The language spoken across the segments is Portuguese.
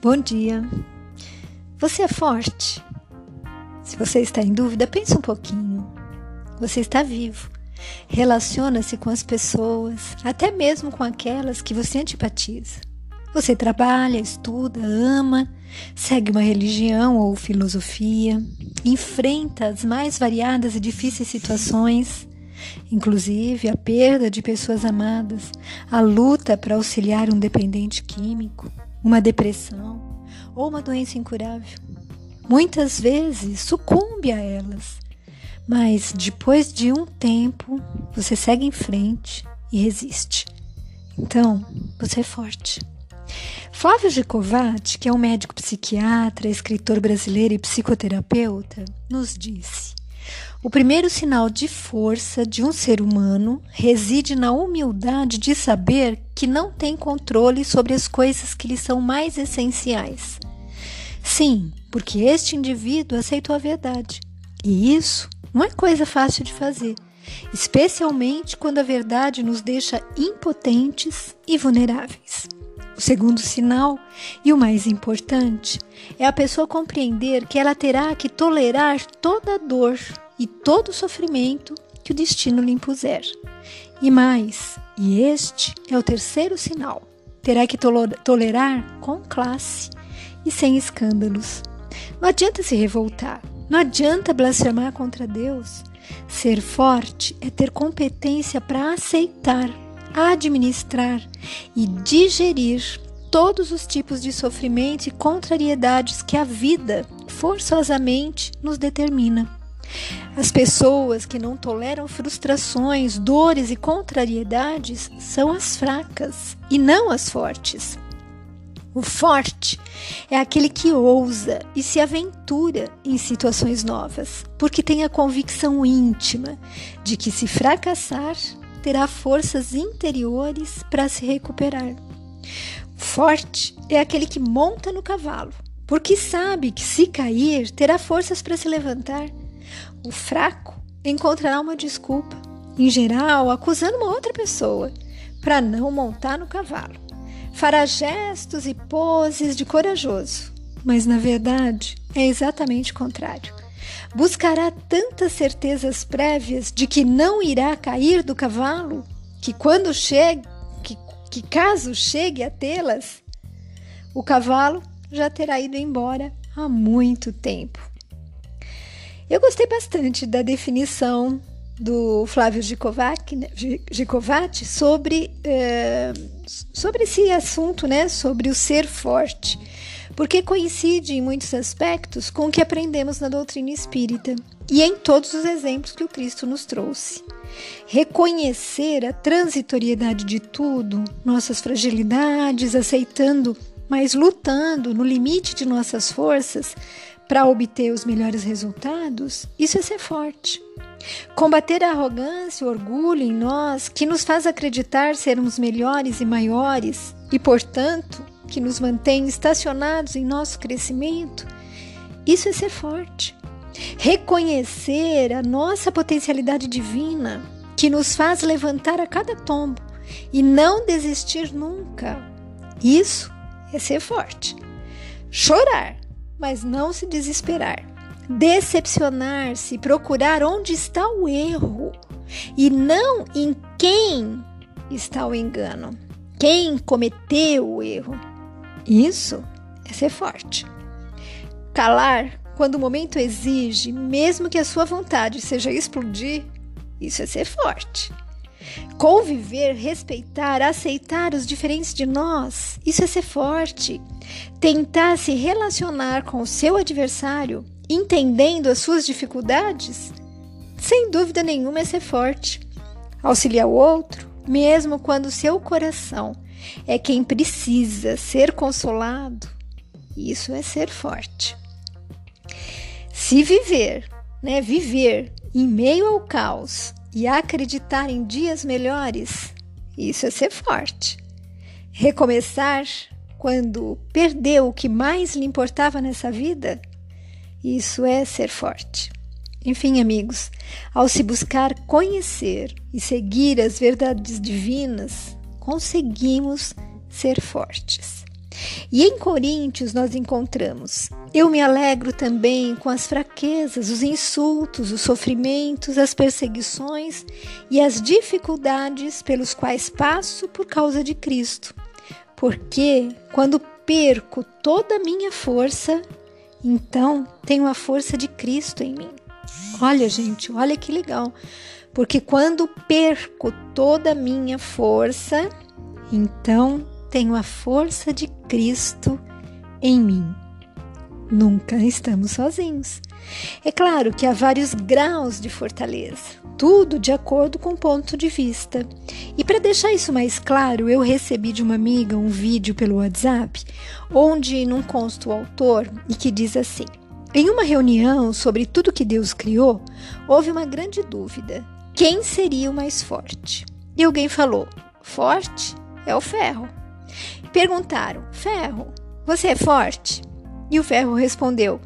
Bom dia. Você é forte? Se você está em dúvida, pense um pouquinho. Você está vivo. Relaciona-se com as pessoas, até mesmo com aquelas que você antipatiza. Você trabalha, estuda, ama, segue uma religião ou filosofia, enfrenta as mais variadas e difíceis situações, inclusive a perda de pessoas amadas, a luta para auxiliar um dependente químico, uma depressão ou uma doença incurável. Muitas vezes sucumbe a elas, mas depois de um tempo você segue em frente e resiste. Então, você é forte. Flávio Gicovati, que é um médico psiquiatra, escritor brasileiro e psicoterapeuta, nos disse: o primeiro sinal de força de um ser humano reside na humildade de saber que não tem controle sobre as coisas que lhe são mais essenciais. Sim, porque este indivíduo aceitou a verdade. E isso não é coisa fácil de fazer, especialmente quando a verdade nos deixa impotentes e vulneráveis. O segundo sinal, e o mais importante, é a pessoa compreender que ela terá que tolerar toda dor e todo sofrimento que o destino lhe impuser. E mais, e este é o terceiro sinal, terá que tolerar com classe e sem escândalos. Não adianta se revoltar, não adianta blasfemar contra Deus. Ser forte é ter competência para aceitar, administrar e digerir todos os tipos de sofrimento e contrariedades que a vida forçosamente nos determina. As pessoas que não toleram frustrações, dores e contrariedades são as fracas e não as fortes. O forte é aquele que ousa e se aventura em situações novas, porque tem a convicção íntima de que, se fracassar, terá forças interiores para se recuperar. O forte é aquele que monta no cavalo, porque sabe que, se cair, terá forças para se levantar o fraco encontrará uma desculpa, em geral acusando uma outra pessoa, para não montar no cavalo. Fará gestos e poses de corajoso, mas na verdade é exatamente o contrário. Buscará tantas certezas prévias de que não irá cair do cavalo que quando chegue, que, que caso chegue a tê-las, o cavalo já terá ido embora há muito tempo. Eu gostei bastante da definição do Flávio Gicovati, né, sobre, é, sobre esse assunto, né, sobre o ser forte, porque coincide em muitos aspectos com o que aprendemos na doutrina espírita e em todos os exemplos que o Cristo nos trouxe. Reconhecer a transitoriedade de tudo, nossas fragilidades, aceitando, mas lutando no limite de nossas forças para obter os melhores resultados, isso é ser forte. Combater a arrogância, o orgulho em nós, que nos faz acreditar sermos melhores e maiores e, portanto, que nos mantém estacionados em nosso crescimento, isso é ser forte. Reconhecer a nossa potencialidade divina, que nos faz levantar a cada tombo e não desistir nunca, isso é ser forte. Chorar mas não se desesperar. Decepcionar-se, procurar onde está o erro e não em quem está o engano, quem cometeu o erro. Isso é ser forte. Calar quando o momento exige, mesmo que a sua vontade seja explodir, isso é ser forte. Conviver, respeitar, aceitar os diferentes de nós, isso é ser forte. Tentar se relacionar com o seu adversário, entendendo as suas dificuldades, sem dúvida nenhuma é ser forte. Auxiliar o outro, mesmo quando seu coração é quem precisa ser consolado, isso é ser forte. Se viver, né, viver em meio ao caos, e acreditar em dias melhores, isso é ser forte. Recomeçar quando perdeu o que mais lhe importava nessa vida, isso é ser forte. Enfim, amigos, ao se buscar conhecer e seguir as verdades divinas, conseguimos ser fortes. E em Coríntios nós encontramos: Eu me alegro também com as fraquezas, os insultos, os sofrimentos, as perseguições e as dificuldades pelos quais passo por causa de Cristo. Porque quando perco toda a minha força, então tenho a força de Cristo em mim. Olha, gente, olha que legal. Porque quando perco toda a minha força, então tenho a força de Cristo em mim. Nunca estamos sozinhos. É claro que há vários graus de fortaleza, tudo de acordo com o ponto de vista. E para deixar isso mais claro, eu recebi de uma amiga um vídeo pelo WhatsApp, onde não consta o autor e que diz assim: Em uma reunião sobre tudo que Deus criou, houve uma grande dúvida: quem seria o mais forte? E alguém falou: Forte é o ferro. Perguntaram: Ferro, você é forte? E o ferro respondeu: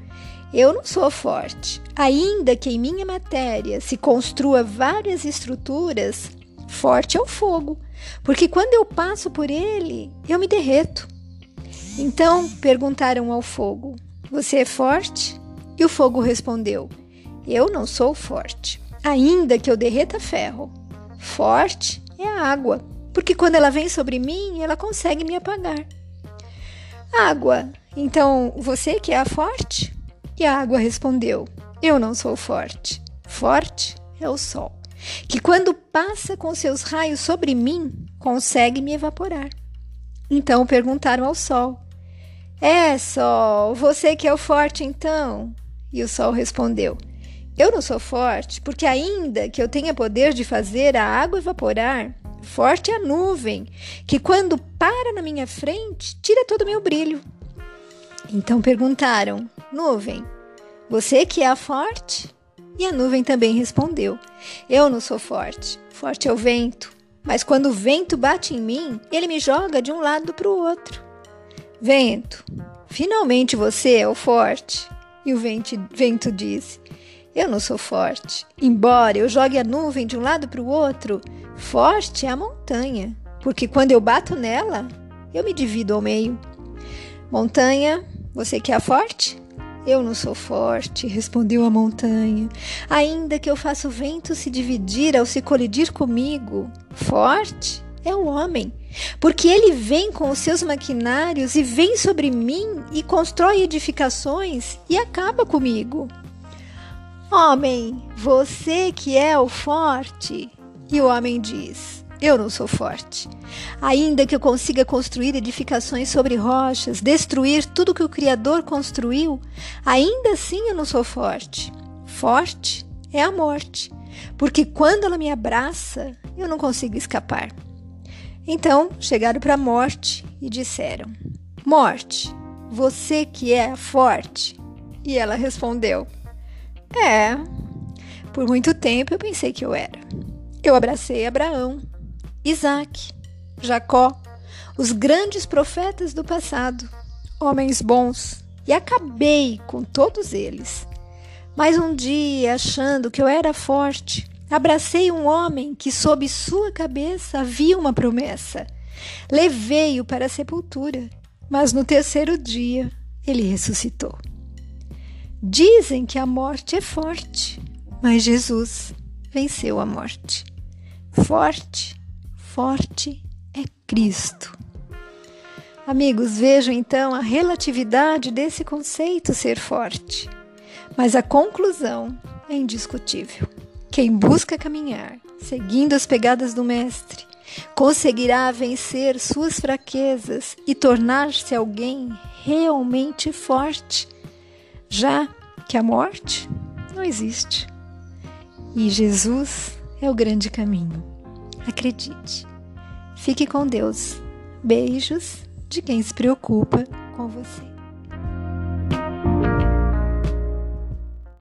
Eu não sou forte. Ainda que em minha matéria se construa várias estruturas, forte é o fogo, porque quando eu passo por ele, eu me derreto. Então perguntaram ao fogo: Você é forte? E o fogo respondeu: Eu não sou forte, ainda que eu derreta ferro. Forte é a água porque quando ela vem sobre mim, ela consegue me apagar. Água, então você que é a forte? E a água respondeu: Eu não sou forte. Forte é o sol, que quando passa com seus raios sobre mim, consegue me evaporar. Então perguntaram ao sol: É, sol, você que é o forte então? E o sol respondeu: Eu não sou forte, porque ainda que eu tenha poder de fazer a água evaporar, Forte é a nuvem, que quando para na minha frente, tira todo o meu brilho. Então perguntaram: Nuvem, você que é a forte? E a nuvem também respondeu: Eu não sou forte, forte é o vento, mas quando o vento bate em mim, ele me joga de um lado para o outro. Vento, finalmente você é o forte. E o vento, vento disse: Eu não sou forte, embora eu jogue a nuvem de um lado para o outro Forte é a montanha, porque quando eu bato nela, eu me divido ao meio. Montanha, você que é forte? Eu não sou forte, respondeu a montanha. Ainda que eu faça o vento se dividir ao se colidir comigo, forte é o homem, porque ele vem com os seus maquinários e vem sobre mim e constrói edificações e acaba comigo. Homem, você que é o forte, e o homem diz: Eu não sou forte. Ainda que eu consiga construir edificações sobre rochas, destruir tudo que o Criador construiu, ainda assim eu não sou forte. Forte é a morte, porque quando ela me abraça, eu não consigo escapar. Então chegaram para a morte e disseram: Morte, você que é forte? E ela respondeu: É, por muito tempo eu pensei que eu era. Eu abracei Abraão, Isaac, Jacó, os grandes profetas do passado, homens bons, e acabei com todos eles. Mas um dia, achando que eu era forte, abracei um homem que sob sua cabeça havia uma promessa. Levei-o para a sepultura, mas no terceiro dia ele ressuscitou. Dizem que a morte é forte, mas Jesus venceu a morte. Forte, forte é Cristo. Amigos, vejam então a relatividade desse conceito ser forte. Mas a conclusão é indiscutível. Quem busca caminhar, seguindo as pegadas do Mestre, conseguirá vencer suas fraquezas e tornar-se alguém realmente forte, já que a morte não existe. E Jesus é o grande caminho. Acredite. Fique com Deus. Beijos de quem se preocupa com você.